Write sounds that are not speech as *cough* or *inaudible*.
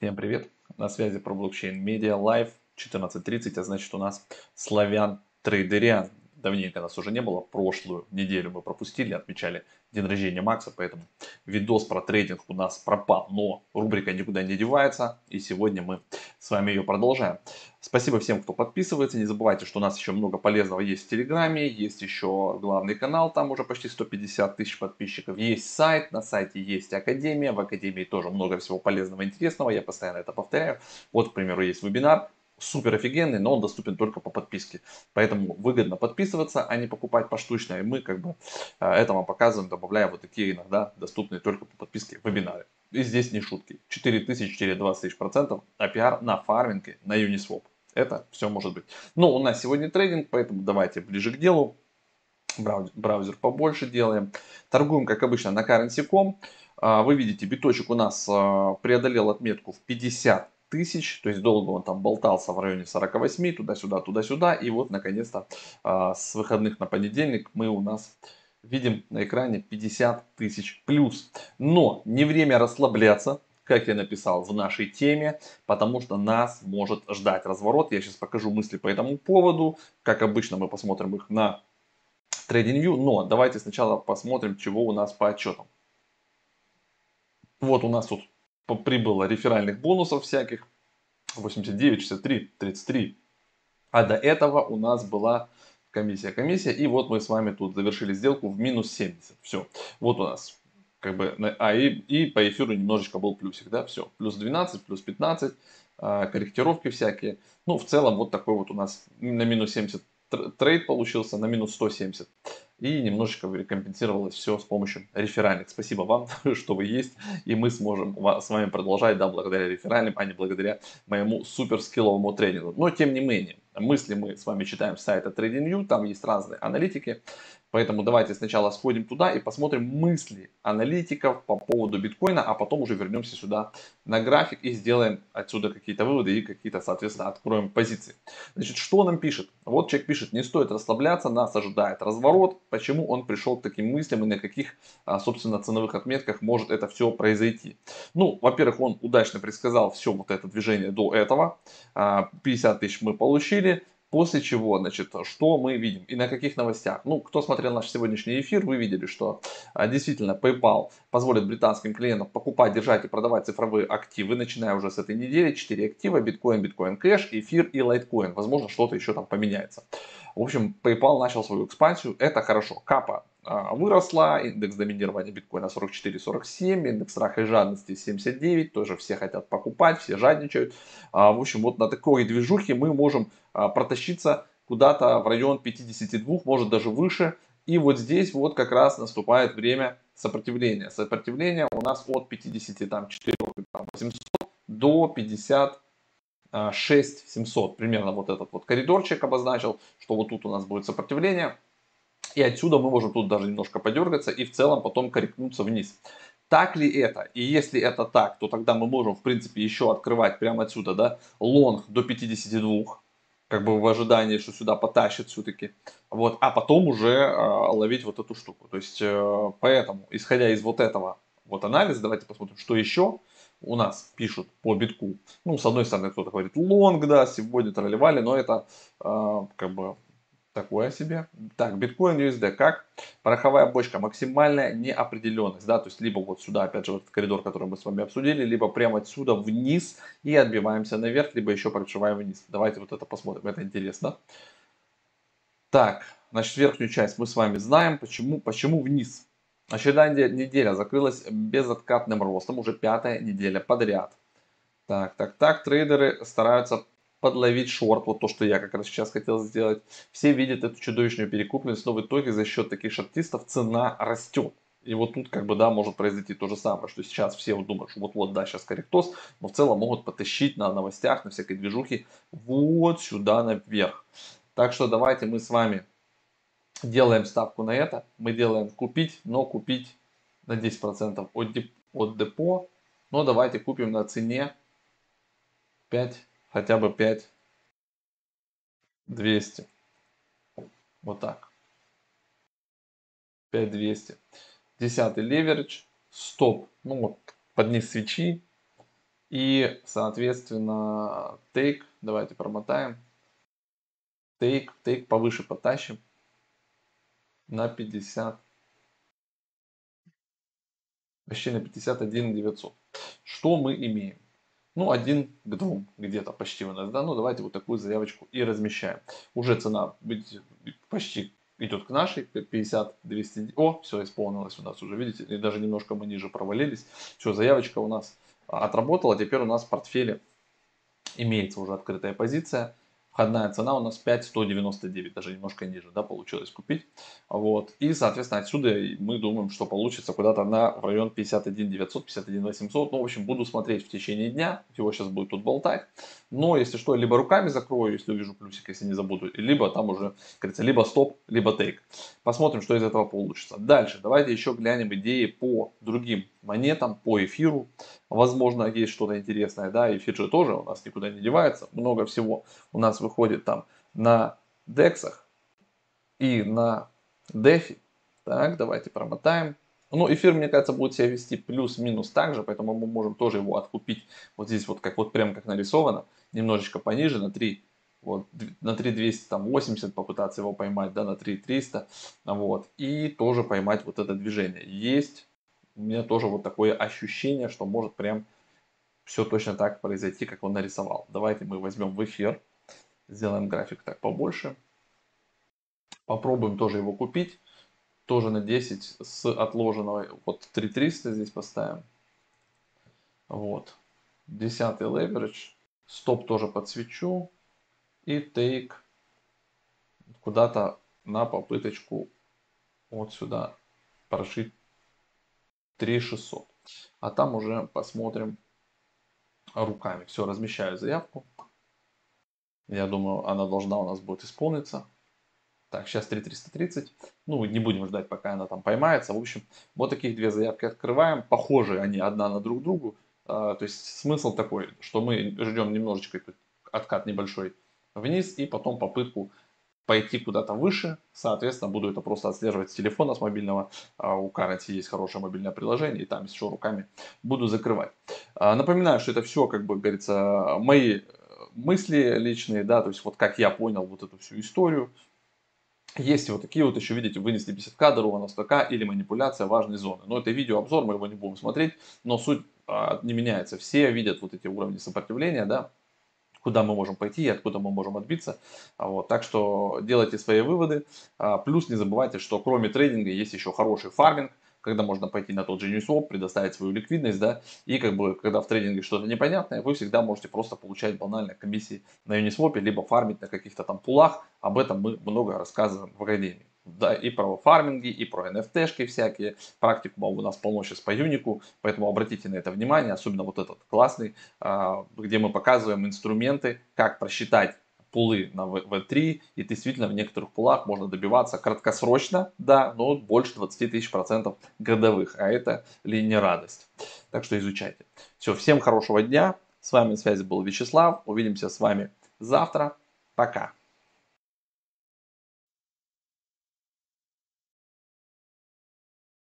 Всем привет! На связи про блокчейн Media Live 14.30, а значит у нас славян трейдериан. Давненько нас уже не было, прошлую неделю мы пропустили, отмечали день рождения Макса, поэтому видос про трейдинг у нас пропал, но рубрика никуда не девается, и сегодня мы с вами ее продолжаем. Спасибо всем, кто подписывается, не забывайте, что у нас еще много полезного есть в Телеграме, есть еще главный канал, там уже почти 150 тысяч подписчиков, есть сайт, на сайте есть Академия, в Академии тоже много всего полезного и интересного, я постоянно это повторяю. Вот, к примеру, есть вебинар, супер офигенный, но он доступен только по подписке. Поэтому выгодно подписываться, а не покупать поштучно. И мы как бы а, это вам показываем, добавляя вот такие иногда доступные только по подписке вебинары. И здесь не шутки. 4000-20 тысяч процентов APR на фарминге на Uniswap. Это все может быть. Но у нас сегодня трейдинг, поэтому давайте ближе к делу. Браузер побольше делаем. Торгуем, как обычно, на currency.com. А, вы видите, биточек у нас а, преодолел отметку в 50 тысяч, то есть долго он там болтался в районе 48, туда-сюда, туда-сюда, и вот наконец-то э, с выходных на понедельник мы у нас видим на экране 50 тысяч плюс. Но не время расслабляться, как я написал в нашей теме, потому что нас может ждать разворот. Я сейчас покажу мысли по этому поводу. Как обычно мы посмотрим их на TradingView, но давайте сначала посмотрим, чего у нас по отчетам. Вот у нас тут прибыло реферальных бонусов всяких 89, 63, 33. А до этого у нас была комиссия, комиссия. И вот мы с вами тут завершили сделку в минус 70. Все. Вот у нас как бы, а и, и по эфиру немножечко был плюсик, да, все, плюс 12, плюс 15, а, корректировки всякие. Ну, в целом, вот такой вот у нас на минус 70 трейд получился, на минус 170 и немножечко компенсировалось все с помощью реферальных. Спасибо вам, *laughs* что вы есть, и мы сможем с вами продолжать, да, благодаря реферальным, а не благодаря моему супер скилловому тренингу. Но тем не менее, мысли мы с вами читаем с сайта TradingView, там есть разные аналитики, Поэтому давайте сначала сходим туда и посмотрим мысли аналитиков по поводу биткоина, а потом уже вернемся сюда на график и сделаем отсюда какие-то выводы и какие-то, соответственно, откроем позиции. Значит, что нам пишет? Вот человек пишет, не стоит расслабляться, нас ожидает разворот. Почему он пришел к таким мыслям и на каких, а, собственно, ценовых отметках может это все произойти? Ну, во-первых, он удачно предсказал все вот это движение до этого. 50 а, тысяч мы получили. После чего, значит, что мы видим и на каких новостях? Ну, кто смотрел наш сегодняшний эфир, вы видели, что а, действительно PayPal позволит британским клиентам покупать, держать и продавать цифровые активы, начиная уже с этой недели. 4 актива, биткоин, биткоин кэш, эфир и лайткоин. Возможно, что-то еще там поменяется. В общем, PayPal начал свою экспансию, это хорошо. Капа выросла, индекс доминирования биткоина 44-47, индекс страха и жадности 79, тоже все хотят покупать, все жадничают. А, в общем, вот на такой движухе мы можем а, протащиться куда-то в район 52, может даже выше. И вот здесь вот как раз наступает время сопротивления. Сопротивление у нас от 54 800 до 50 6700, примерно вот этот вот коридорчик обозначил, что вот тут у нас будет сопротивление. И отсюда мы можем тут даже немножко подергаться и в целом потом корректнуться вниз. Так ли это? И если это так, то тогда мы можем, в принципе, еще открывать прямо отсюда, да, лонг до 52, как бы в ожидании, что сюда потащит все-таки. Вот, а потом уже э, ловить вот эту штуку. То есть, э, поэтому, исходя из вот этого вот анализа, давайте посмотрим, что еще у нас пишут по битку. Ну, с одной стороны, кто-то говорит лонг, да, сегодня тролливали, но это э, как бы Такое себе. Так, биткоин USD как? Пороховая бочка, максимальная неопределенность, да, то есть либо вот сюда, опять же, вот этот коридор, который мы с вами обсудили, либо прямо отсюда вниз и отбиваемся наверх, либо еще прошиваем вниз. Давайте вот это посмотрим, это интересно. Так, значит, верхнюю часть мы с вами знаем, почему, почему вниз. Очередная неделя закрылась безоткатным ростом, уже пятая неделя подряд. Так, так, так, трейдеры стараются подловить шорт, вот то, что я как раз сейчас хотел сделать. Все видят эту чудовищную перекупленность, но в итоге за счет таких шортистов цена растет. И вот тут как бы, да, может произойти то же самое, что сейчас все вот думают, что вот-вот, да, сейчас корректоз, но в целом могут потащить на новостях, на всякой движухе вот сюда наверх. Так что давайте мы с вами делаем ставку на это. Мы делаем купить, но купить на 10% от, деп, от депо. Но давайте купим на цене 5 хотя бы 5 200. Вот так. 5200. Десятый леверидж. Стоп. Ну вот, под низ свечи. И, соответственно, take, давайте промотаем. Take, take повыше потащим на 50. Почти на 51 900. Что мы имеем? Ну, один к двум где-то почти у нас, да, ну, давайте вот такую заявочку и размещаем. Уже цена почти идет к нашей, 50, 200, о, все исполнилось у нас уже, видите, и даже немножко мы ниже провалились. Все, заявочка у нас отработала, теперь у нас в портфеле имеется уже открытая позиция. Входная цена у нас 5,199, даже немножко ниже, да, получилось купить. Вот. И, соответственно, отсюда мы думаем, что получится куда-то на в район 51 900, 51 800. Ну, в общем, буду смотреть в течение дня. Его сейчас будет тут болтать. Но, если что, либо руками закрою, если увижу плюсик, если не забуду. Либо там уже, говорится, либо стоп, либо тейк. Посмотрим, что из этого получится. Дальше, давайте еще глянем идеи по другим монетам, по эфиру. Возможно, есть что-то интересное. Да, эфир же тоже у нас никуда не девается. Много всего у нас выходит там на дексах и на дефи. Так, давайте промотаем. Ну, эфир, мне кажется, будет себя вести плюс-минус так же, поэтому мы можем тоже его откупить вот здесь вот как вот прям как нарисовано, немножечко пониже, на 3, вот, на 3280 попытаться его поймать, да, на 3300, вот, и тоже поймать вот это движение. Есть у меня тоже вот такое ощущение, что может прям все точно так произойти, как он нарисовал. Давайте мы возьмем в эфир, сделаем график так побольше. Попробуем тоже его купить. Тоже на 10 с отложенного. Вот 3300 здесь поставим. Вот. Десятый leverage. Стоп тоже подсвечу. И take куда-то на попыточку вот сюда прошить 3600. А там уже посмотрим руками. Все, размещаю заявку. Я думаю, она должна у нас будет исполниться. Так, сейчас 3330. Ну, не будем ждать, пока она там поймается. В общем, вот таких две заявки открываем. Похожие они одна на друг другу. А, то есть смысл такой, что мы ждем немножечко откат небольшой вниз и потом попытку пойти куда-то выше, соответственно, буду это просто отслеживать с телефона, с мобильного. А у Currency есть хорошее мобильное приложение, и там еще руками буду закрывать. А, напоминаю, что это все, как бы говорится, мои мысли личные, да, то есть вот как я понял вот эту всю историю. Есть вот такие вот еще, видите, вынесли 50 кадров, на 100к или манипуляция важной зоны. Но это видеообзор, мы его не будем смотреть, но суть а, не меняется. Все видят вот эти уровни сопротивления, да, куда мы можем пойти и откуда мы можем отбиться. А вот, так что делайте свои выводы. А, плюс не забывайте, что кроме трейдинга есть еще хороший фарминг, когда можно пойти на тот же Uniswap, предоставить свою ликвидность, да, и как бы, когда в трейдинге что-то непонятное, вы всегда можете просто получать банальные комиссии на Uniswap, либо фармить на каких-то там пулах, об этом мы много рассказываем в Академии да, и про фарминги, и про NFT-шки всякие. Практику у нас полно сейчас по Юнику, поэтому обратите на это внимание, особенно вот этот классный, а, где мы показываем инструменты, как просчитать пулы на V3, и действительно в некоторых пулах можно добиваться краткосрочно, да, но больше 20 тысяч процентов годовых, а это ли не радость. Так что изучайте. Все, всем хорошего дня, с вами на связи был Вячеслав, увидимся с вами завтра, пока.